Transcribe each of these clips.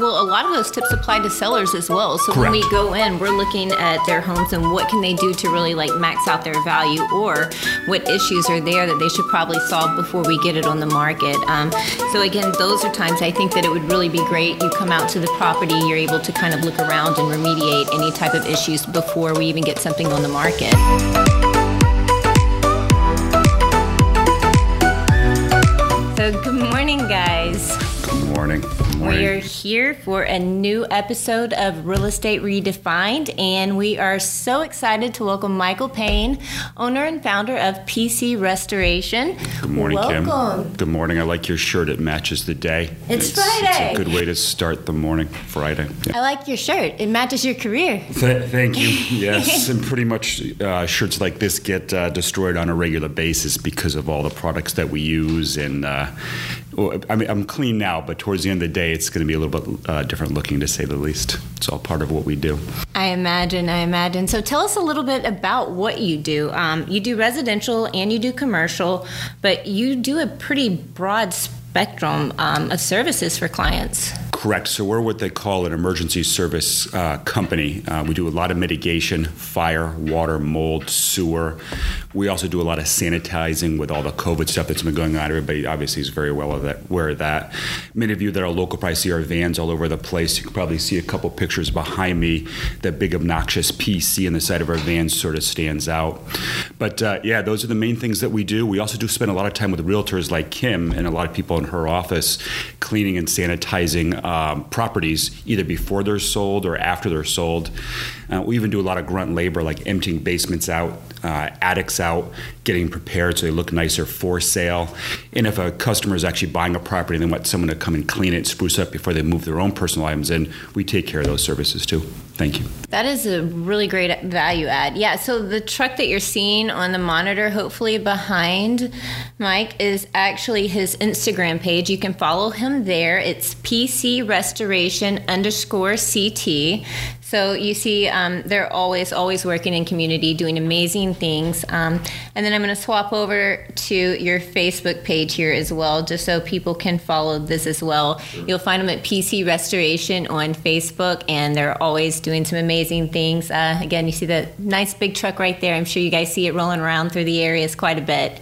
Well, a lot of those tips apply to sellers as well. So when we go in, we're looking at their homes and what can they do to really like max out their value, or what issues are there that they should probably solve before we get it on the market. Um, so again, those are times I think that it would really be great. You come out to the property, you're able to kind of look around and remediate any type of issues before we even get something on the market. So good morning, guys. Good morning. Good morning. We are here for a new episode of Real Estate Redefined, and we are so excited to welcome Michael Payne, owner and founder of PC Restoration. Good morning, welcome. Kim. Good morning. I like your shirt. It matches the day. It's It's Friday. a good way to start the morning. Friday. Yeah. I like your shirt. It matches your career. Th- thank you. Yes, and pretty much uh, shirts like this get uh, destroyed on a regular basis because of all the products that we use. And uh, I mean, I'm clean now, but towards the end of the day, it's going to be a little bit uh, different looking, to say the least. It's all part of what we do. I imagine, I imagine. So tell us a little bit about what you do. Um, you do residential and you do commercial, but you do a pretty broad spectrum um, of services for clients. Correct. So we're what they call an emergency service uh, company. Uh, we do a lot of mitigation, fire, water, mold, sewer. We also do a lot of sanitizing with all the COVID stuff that's been going on. Everybody obviously is very well aware of that. Many of you that are local probably see our vans all over the place. You can probably see a couple pictures behind me. That big obnoxious PC in the side of our vans sort of stands out. But uh, yeah, those are the main things that we do. We also do spend a lot of time with realtors like Kim and a lot of people in her office cleaning and sanitizing um, properties either before they're sold or after they're sold. Uh, we even do a lot of grunt labor like emptying basements out, uh, attics out, getting prepared so they look nicer for sale. And if a customer is actually buying a property and they want someone to come and clean it, spruce up before they move their own personal items in, we take care of those services too. Thank you. That is a really great value add. Yeah, so the truck that you're seeing on the monitor, hopefully behind Mike, is actually his Instagram page. You can follow him there. It's PC Restoration underscore CT. So you see, um, they're always, always working in community, doing amazing things. Um, and then I'm going to swap over to your Facebook page here as well, just so people can follow this as well. You'll find them at PC Restoration on Facebook, and they're always doing some amazing things. Uh, again, you see the nice big truck right there. I'm sure you guys see it rolling around through the areas quite a bit.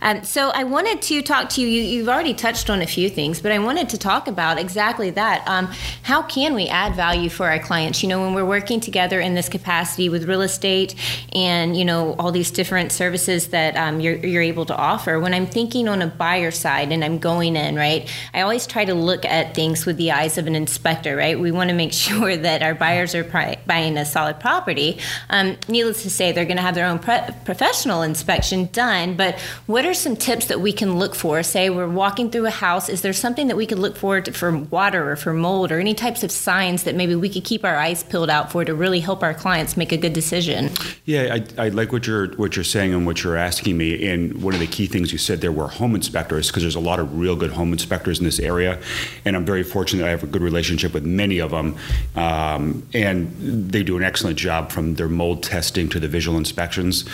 Um, so I wanted to talk to you. you. You've already touched on a few things, but I wanted to talk about exactly that. Um, how can we add value for our clients? You know, when we're working together in this capacity with real estate and you know all these different services that um, you're, you're able to offer. When I'm thinking on a buyer side and I'm going in, right, I always try to look at things with the eyes of an inspector, right? We want to make sure that our buyers are pri- buying a solid property. Um, needless to say, they're going to have their own pre- professional inspection done. But what are some tips that we can look for? Say we're walking through a house, is there something that we could look for to, for water or for mold or any types of signs that maybe we could keep our eyes peeled out for to really help our clients make a good decision? Yeah, I, I like what you're what you're saying and what you're asking me. And one of the key things you said there were home inspectors because there's a lot of real good home inspectors in this area, and I'm very fortunate I have a good relationship with many of them, um, and they do an excellent job from their mold testing to the visual inspections.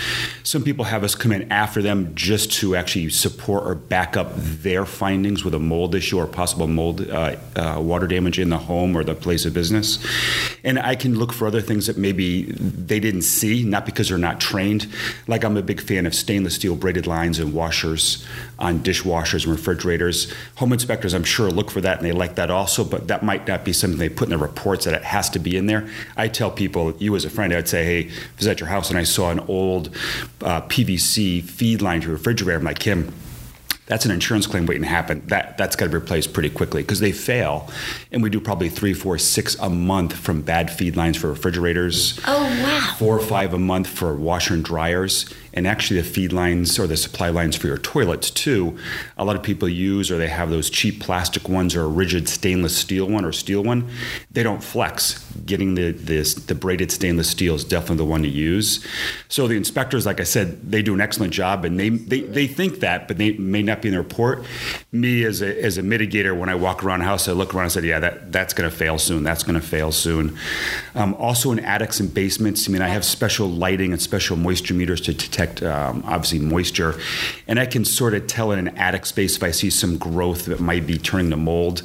Some people have us come in after them just to actually support or back up their findings with a mold issue or possible mold uh, uh, water damage in the home or the place of business, and I can look for other things that maybe they didn't see, not because they're not trained. Like I'm a big fan of stainless steel braided lines and washers on dishwashers and refrigerators. Home inspectors, I'm sure, look for that and they like that also, but that might not be something they put in their reports that it has to be in there. I tell people, you as a friend, I'd say, hey, if I was at your house and I saw an old uh, PVC feed line to your refrigerator, I'm like, Kim, that's an insurance claim waiting to happen. That that's got to be replaced pretty quickly because they fail, and we do probably three, four, six a month from bad feed lines for refrigerators. Oh, wow. Four or five a month for washer and dryers, and actually the feed lines or the supply lines for your toilets too. A lot of people use or they have those cheap plastic ones or a rigid stainless steel one or steel one. They don't flex. Getting the this, the braided stainless steel is definitely the one to use. So the inspectors, like I said, they do an excellent job, and they they, they think that, but they may not in the report. Me as a as a mitigator, when I walk around the house, I look around and said, yeah, that that's going to fail soon. That's going to fail soon. Um, also in attics and basements, I mean, I have special lighting and special moisture meters to detect detect um, obviously moisture, and I can sort of tell in an attic space if I see some growth that might be turning to mold.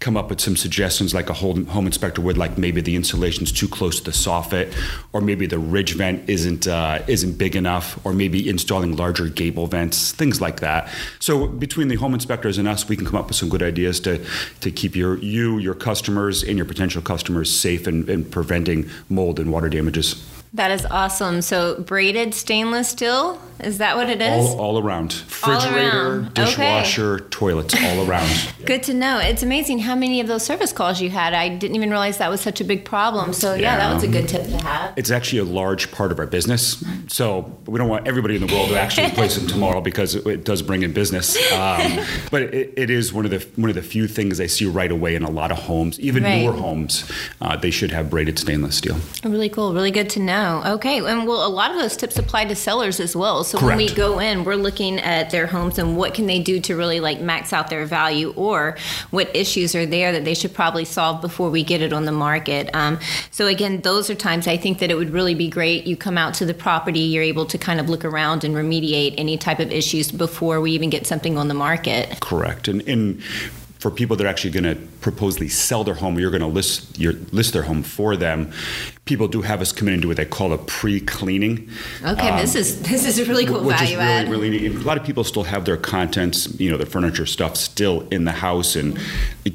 Come up with some suggestions like a home, home inspector would, like maybe the insulation's too close to the soffit, or maybe the ridge vent isn't uh, isn't big enough, or maybe installing larger gable vents, things like that. So between the home inspectors and us, we can come up with some good ideas to to keep your you, your customers, and your potential customers safe and, and preventing mold and water damages. That is awesome. So braided stainless steel, is that what it is? All, all around. Refrigerator, around. dishwasher, toilets, all around. Good to know. It's amazing how many of those service calls you had. I didn't even realize that was such a big problem. So yeah, that was a good tip to have. It's actually a large part of our business. So we don't want everybody in the world to actually replace them tomorrow because it, it does bring in business. Um, but it, it is one of the one of the few things I see right away in a lot of homes, even Right. newer homes. Uh, they should have braided stainless steel. Really cool. Really good to know. Okay. And well, a lot of those tips apply to sellers as well. So when we go in, we're looking at their homes and what can they do to really like max out their value or what issues are there that they should probably solve before we get it on the market. Um, so again, those are times I think that it would really be great. You come out to the property, you're able to kind of look around and remediate any type of issues before we even get something on the market. Correct. And, and for people that are actually going to proposedly sell their home, you're going to list your list their home for them. People do have us come in and do what they call a pre-cleaning. Okay, this is this is a really cool Um, which value is really, add. really neat. A lot of people still have their contents, you know, their furniture stuff still in the house. And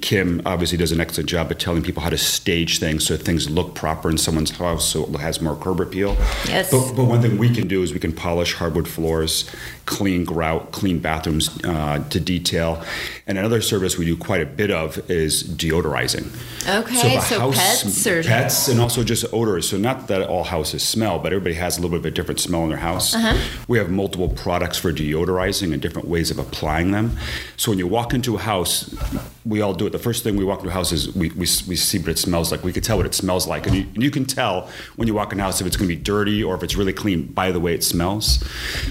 Kim obviously does an excellent job at telling people how to stage things so things look proper in someone's house so it has more curb appeal. Yes. But, but one thing we can do is we can polish hardwood floors, clean grout, clean bathrooms uh, to detail. And another service we do quite a bit of is deodorizing. Okay, a so pets or- pets and also just So not that all houses smell, but everybody has a little bit of a different smell in their house. Uh-huh. We have multiple products for deodorizing and different ways of applying them. So when you walk into a house, we all do it. The first thing we walk into a house is we, we, we see what it smells like. We can tell what it smells like. And you, and you can tell when you walk in a house if it's going to be dirty or if it's really clean by the way it smells.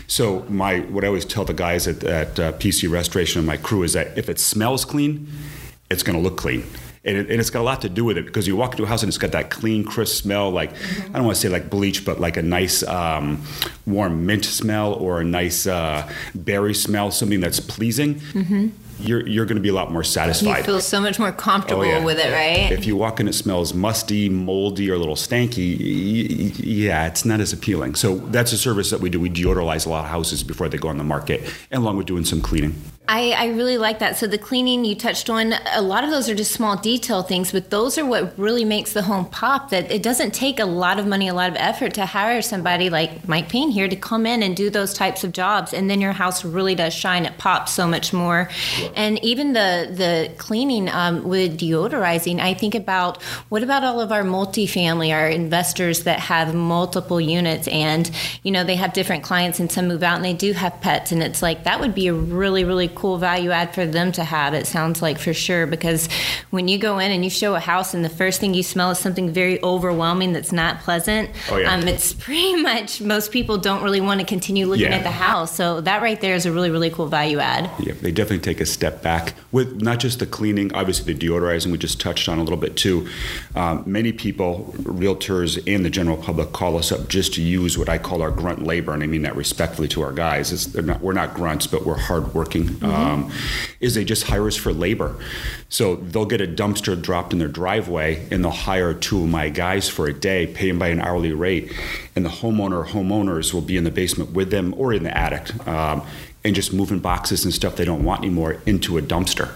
So my what I always tell the guys at, at uh, PC Restoration and my crew is that if it smells clean, it's going to look clean. And, it, and it's got a lot to do with it because you walk into a house and it's got that clean, crisp smell. Like I don't want to say like bleach, but like a nice um, warm mint smell or a nice uh, berry smell, something that's pleasing. You're you're going to be a lot more satisfied. You feel so much more comfortable Oh, yeah. with it, right? If you walk in, it smells musty, moldy, or a little stanky. Yeah, it's not as appealing. So that's a service that we do. We deodorize a lot of houses before they go on the market, and along with doing some cleaning. I, I really like that. So the cleaning you touched on, a lot of those are just small detail things, but those are what really makes the home pop. That it doesn't take a lot of money, a lot of effort to hire somebody like Mike Payne here to come in and do those types of jobs, and then your house really does shine. It pops so much more. And even the the cleaning um, with deodorizing, I think about what about all of our multifamily, our investors that have multiple units, and you know they have different clients, and some move out and they do have pets, and it's like that would be a really really cool value add for them to have. It sounds like for sure because when you go in and you show a house, and the first thing you smell is something very overwhelming that's not pleasant. Oh, yeah. um, it's pretty much most people don't really want to continue looking Yeah. at the house. So that right there is a really really cool value add. Yeah, they definitely take a step back with not just the cleaning, obviously the deodorizing we just touched on a little bit too. Um, many people, realtors and the general public, call us up just to use what I call our grunt labor, and I mean that respectfully to our guys. Not, we're not grunts, but we're hardworking. Um, is they just hire us for labor, so they'll get a dumpster dropped in their driveway, and they'll hire two of my guys for a day, pay them by an hourly rate, and the homeowner or homeowners will be in the basement with them or in the attic. Um, and just moving boxes and stuff they don't want anymore into a dumpster.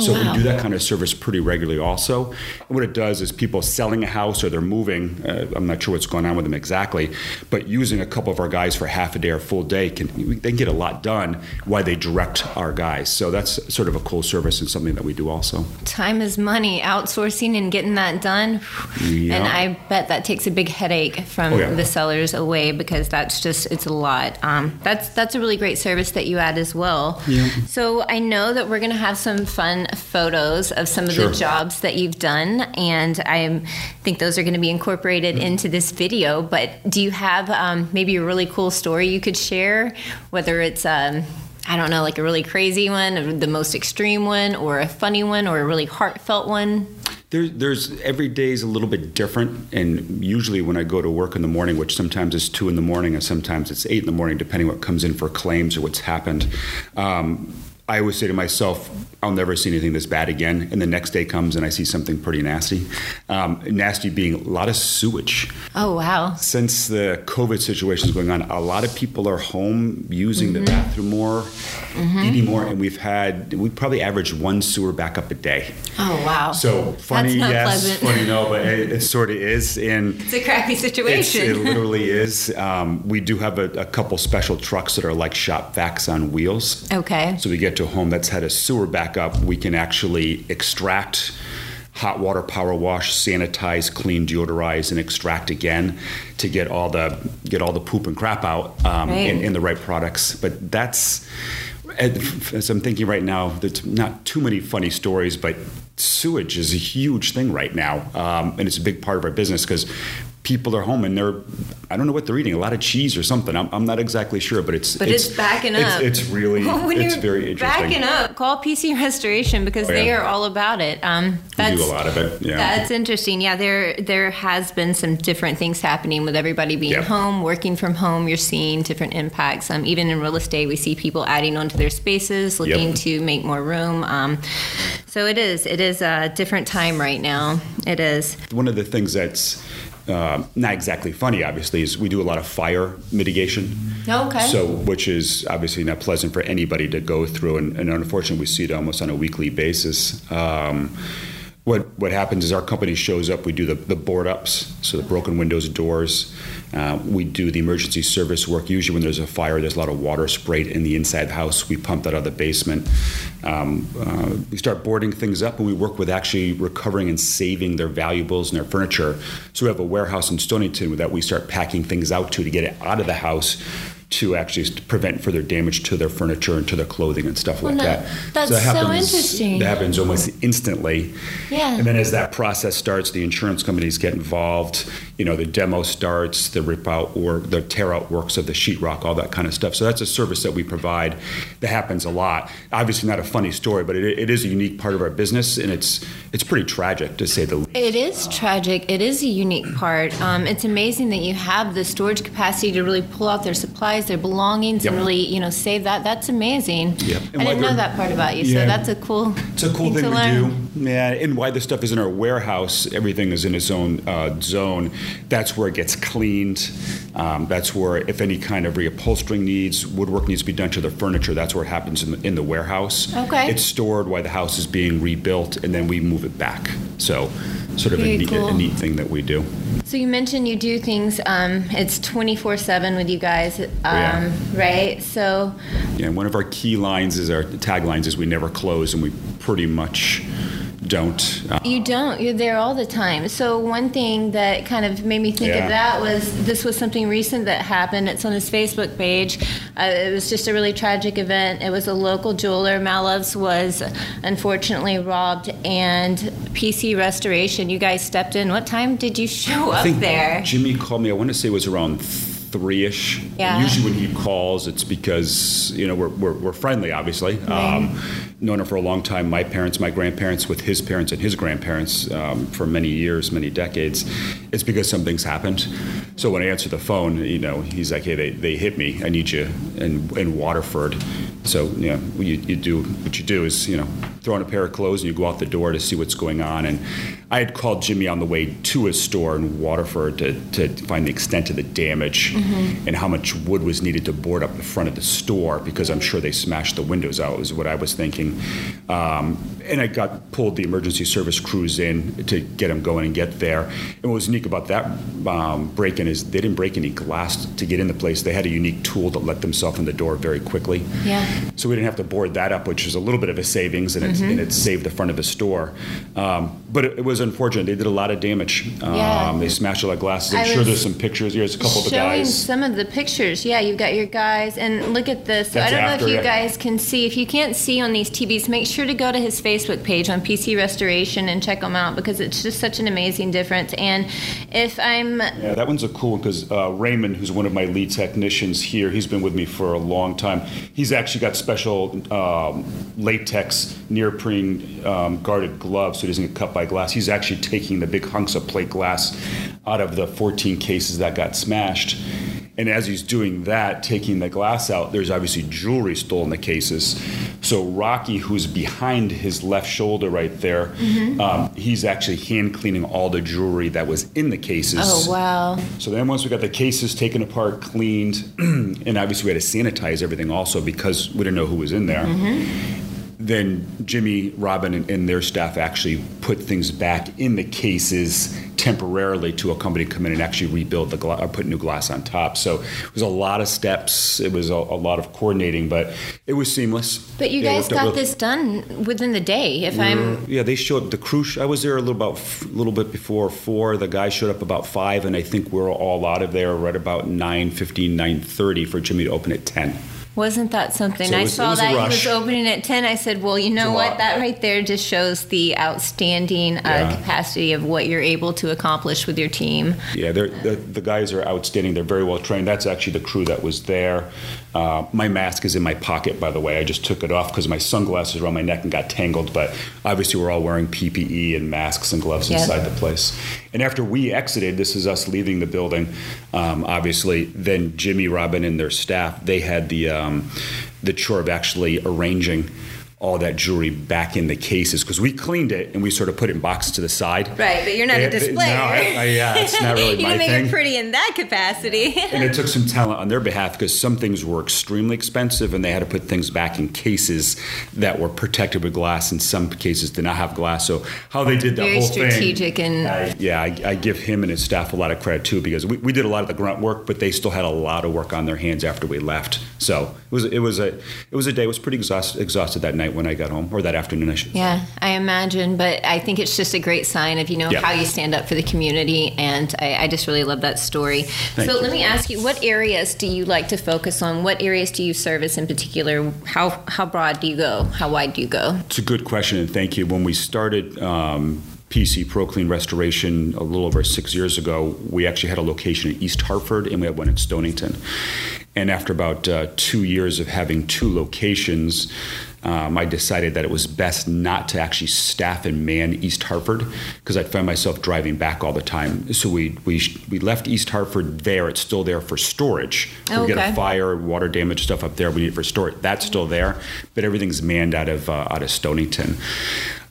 so wow. we do that kind of service pretty regularly also. And what it does is people selling a house or they're moving, uh, I'm not sure what's going on with them exactly, but using a couple of our guys for half a day or full day, can they can get a lot done while they direct our guys. So that's sort of a cool service and something that we do also. Time is money. Outsourcing and getting that done, Yeah. and I bet that takes a big headache from Oh, yeah. the sellers away because that's just it's a lot. Um, that's that's a really great service that you add as well. Yeah. So I know that we're going to have some fun photos of some of Sure. the jobs that you've done, and I think those are going to be incorporated Mm-hmm. into this video. But do you have um, maybe a really cool story you could share, whether it's um, I don't know, like a really crazy one, or the most extreme one, or a funny one, or a really heartfelt one? There, there's every day is a little bit different, and usually when I go to work in the morning, which sometimes is two in the morning, and sometimes it's eight in the morning, depending what comes in for claims or what's happened. Um, I always say to myself, I'll never see anything this bad again. And the next day comes and I see something pretty nasty. Um, nasty being a lot of sewage. Oh, wow. Since the COVID situation is going on, a lot of people are home using mm-hmm. the bathroom more, mm-hmm. And we've had, we probably averaged one sewer backup a day. Oh, wow. So funny, yes. Pleasant. Funny, no, but it, it, sort of is. And it's a crappy situation. it literally is. Um, we do have a, a couple special trucks that are like shop vacs on wheels. Okay. So we get to a home that's had a sewer backup, we can actually extract hot water power wash, sanitize, clean, deodorize, and extract again to get all the get all the poop and crap out um, right. in, in, the right products. But that's as I'm thinking right now, there's not too many funny stories, but sewage is a huge thing right now, um, and it's a big part of our business because people are home and they're I don't know what they're eating a lot of cheese or something. I'm, I'm not exactly sure but it's but it's, it's backing up. it's, it's really when it's you're very interesting. backing up call PC Restoration because oh, yeah. they are all about it. Um that's, do a lot of it yeah. that's interesting. Yeah there there has been some different things happening with everybody being home working from home. You're seeing different impacts. Um, even in real estate we see people adding onto their spaces looking yep. to make more room. Um, so it is it is a different time right now. It is. One of the things that's uh, not exactly funny, obviously, is we do a lot of fire mitigation. Okay. So, which is obviously not pleasant for anybody to go through, and, and unfortunately, we see it almost on a weekly basis. Um, what what happens is our company shows up. We do the, the board ups, so the broken windows, doors. Uh, we do the emergency service work. Usually, when there's a fire, there's a lot of water sprayed in the inside the house. We pump that out of the basement. Um, uh, we start boarding things up, and we work with actually recovering and saving their valuables and their furniture. So we have a warehouse in Stonington that we start packing things out to to get it out of the house to actually prevent further damage to their furniture and to their clothing and stuff well, like no, that. That's so, that happens, so interesting. That happens almost instantly. Yeah. And then as that process starts, the insurance companies get involved. You know, the demo starts, the rip out or the tear out works of the sheetrock, all that kind of stuff. So that's a service that we provide that happens a lot. Obviously, not a funny story, but it, it is a unique part of our business, and it's it's pretty tragic to say the least. It is tragic. It is a unique part. Um, it's amazing that you have the storage capacity to really pull out their supplies their belongings, yep. and really, you know, save that. That's amazing. Yep. I didn't know that part about you, yeah, so that's a cool. It's a cool thing, thing to, learn. do. Yeah, and why this stuff is in our warehouse, everything is in its own uh, zone. That's where it gets cleaned. Um, that's where, if any kind of reupholstering needs, woodwork needs to be done to the furniture. That's where it happens in the, in the warehouse. Okay. It's stored while the house is being rebuilt, and then we move it back. So, sort of a neat, cool. a neat, thing that we do. So you mentioned you do things. Um, it's twenty four seven with you guys. Um, yeah. Right. So. Yeah. One of our key lines is our taglines is we never close, and we pretty much don't. Uh, you don't. You're there all the time. So one thing that kind of made me think yeah. of that was this was something recent that happened. It's on his Facebook page. Uh, it was just a really tragic event. It was a local jeweler. Malloves was unfortunately robbed, and PC Restoration. You guys stepped in. What time did you show up there? Jimmy called me. I want to say it was around three ish. Yeah. Usually when he calls, it's because you know we're, we're, we're friendly, obviously. Right. Um, known him for a long time. My parents, my grandparents, with his parents and his grandparents um, for many years, many decades. It's because something's happened. So when I answer the phone, you know, he's like, "Hey, they, they hit me. I need you in in Waterford." So you know, you, you do what you do is you know throw on a pair of clothes and you go out the door to see what's going on. And I had called Jimmy on the way to his store in Waterford to, to find the extent of the damage mm-hmm. and how much wood was needed to board up the front of the store because I'm sure they smashed the windows out. Was what I was thinking. Um, and I got pulled the emergency service crews in to get them going and get there. And what was unique about that um, break-in is they didn't break any glass to get in the place. They had a unique tool that let themselves in the door very quickly. Yeah. So we didn't have to board that up, which was a little bit of a savings, and, mm-hmm. it, and it saved the front of the store. Um, but it, it, was unfortunate. They did a lot of damage. Yeah. Um, they smashed a lot of glasses. I'm I sure there's some pictures. Here's a couple of the guys. Showing some of the pictures. Yeah, you've got your guys, and look at this. That's I don't know if you guys can see. If you can't see on these TVs, make sure to go to his Facebook page on PC Restoration and check them out because it's just such an amazing difference. And if I'm yeah, that one's a cool one because uh, Raymond, who's one of my lead technicians here, he's been with me for a long time. He's actually got special um, latex neoprene um, guarded gloves so he doesn't get cut by by glass. He's actually taking the big hunks of plate glass out of the 14 cases that got smashed. And as he's doing that, taking the glass out, there's obviously jewelry stolen in the cases. So Rocky, who's behind his left shoulder right there, Mm-hmm. um, he's actually hand cleaning all the jewelry that was in the cases. Oh, wow. So then once we got the cases taken apart, cleaned, and obviously we had to sanitize everything also because we didn't know who was in there. Then Jimmy, Robin, and, and their staff actually put things back in the cases temporarily to a company come in and actually rebuild the glass, or uh, put new glass on top. So it was a lot of steps. It was a, a lot of coordinating, but it was seamless. But you guys got real- this done within the day. If I'm mm, yeah, they showed the crew. sh- I was there a little about a little bit before four. The guy showed up about five, and I think we are all out of there right about 9.15, 9.30 for Jimmy to open at ten. Wasn't that something? So I was- saw that he was opening at 10. I said, well, you know what? lot. That right there just shows the outstanding uh, Yeah. capacity of what you're able to accomplish with your team. Yeah, they're, the, the guys are outstanding. They're very well trained. That's actually the crew that was there. Uh, my mask is in my pocket, by the way. I just took it off because my sunglasses were on my neck and got tangled. But obviously, we're all wearing PPE and masks and gloves inside the place. And after we exited, this is us leaving the building. Um, obviously, then Jimmy, Robin, and their staff they had the um, the chore of actually arranging all that jewelry back in the cases because we cleaned it and we sort of put it in boxes to the side. Right, but you're not a Yeah, but- displayer. No, I, I, yeah, it's not really you my can make thing it pretty in that capacity. and it took some talent on their behalf because some things were extremely expensive and they had to put things back in cases that were protected with glass and some cases did not have glass so how they did that Very whole strategic thing and- I, yeah I, I give him and his staff a lot of credit too because we, we did a lot of the grunt work but they still had a lot of work on their hands after we left so it was it was a it was a day I was pretty exhausted, exhausted that night when I got home or that afternoon I should say. Yeah, I imagine, but I think it's just a great sign of you know Yeah. how you stand up for the community, and I, I just really love that story. Thank so you. let me ask you, what areas do you like to focus on? What areas do you service in particular? How how broad do you go? How wide do you go? It's a good question, and thank you. When we started um, PC Pro Clean Restoration a little over six years ago, we actually had a location in East Hartford and we had one in Stonington. And after about uh, two years of having two locations, um, I decided that it was best not to actually staff and man East Hartford because I'd find myself driving back all the time. So we we we left East Hartford there. It's still there for storage. We get a fire, water damage stuff up there. We need it for storage. That's still there, but everything's manned out of uh, out of Stonington.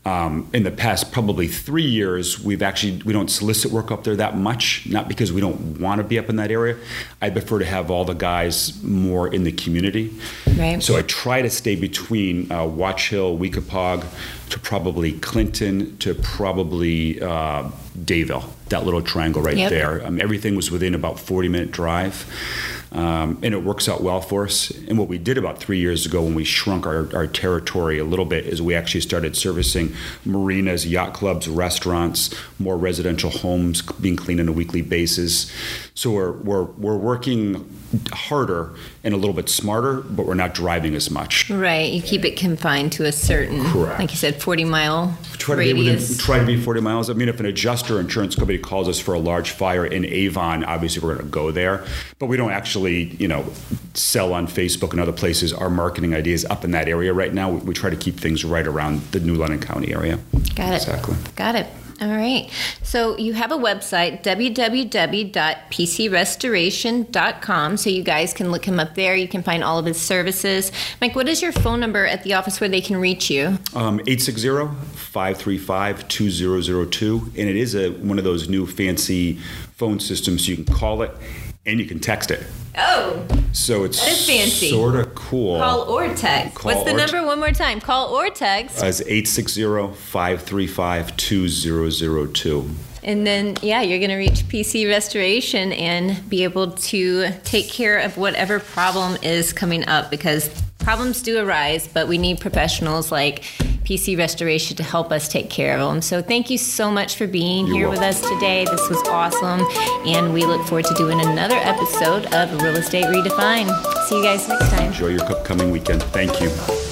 Um, in the past probably three years, we've actually we don't solicit work up there that much. Not because we don't want to be up in that area. I prefer to have all the guys more in the community. Right. So I try to stay between uh, Watch Hill, Weekapaug, to probably Clinton, to probably uh, Dayville. That little triangle right Yep. there. Um, everything was within about 40 minute drive. Um, and it works out well for us. And what we did about three years ago when we shrunk our, our territory a little bit is we actually started servicing marinas, yacht clubs, restaurants, more residential homes being cleaned on a weekly basis. So we're, we're, we're working harder and a little bit smarter, but we're not driving as much. Right, you keep it confined to a certain, Correct. like you said, 40 mile Try to, be within, radius. try to be 40 miles. I mean, if an adjuster insurance company calls us for a large fire in Avon, obviously we're going to go there. But we don't actually, you know, sell on Facebook and other places. Our marketing ideas up in that area right now. We, we try to keep things right around the New London County area. Got it. Exactly. Got it. All right. So you have a website, www.pcrestoration.com. So you guys can look him up there. You can find all of his services. Mike, what is your phone number at the office where they can reach you? Um, 860-535-2002. And it is a, one of those new fancy phone systems. You can call it and you can text it. Oh, So it's That is fancy. sort of cool. call or text. Call What's the number? One more time. Call or text. Uh, As 860-535-2002. And then, yeah, you're going to reach PC Restoration and be able to take care of whatever problem is coming up because problems do arise, but we need professionals like PC Restoration to help us take care of them. So, thank you so much for being You're here with us today. This was awesome. And we look forward to doing another episode of Real Estate Redefined. See you guys next time. Enjoy your upcoming weekend. Thank you.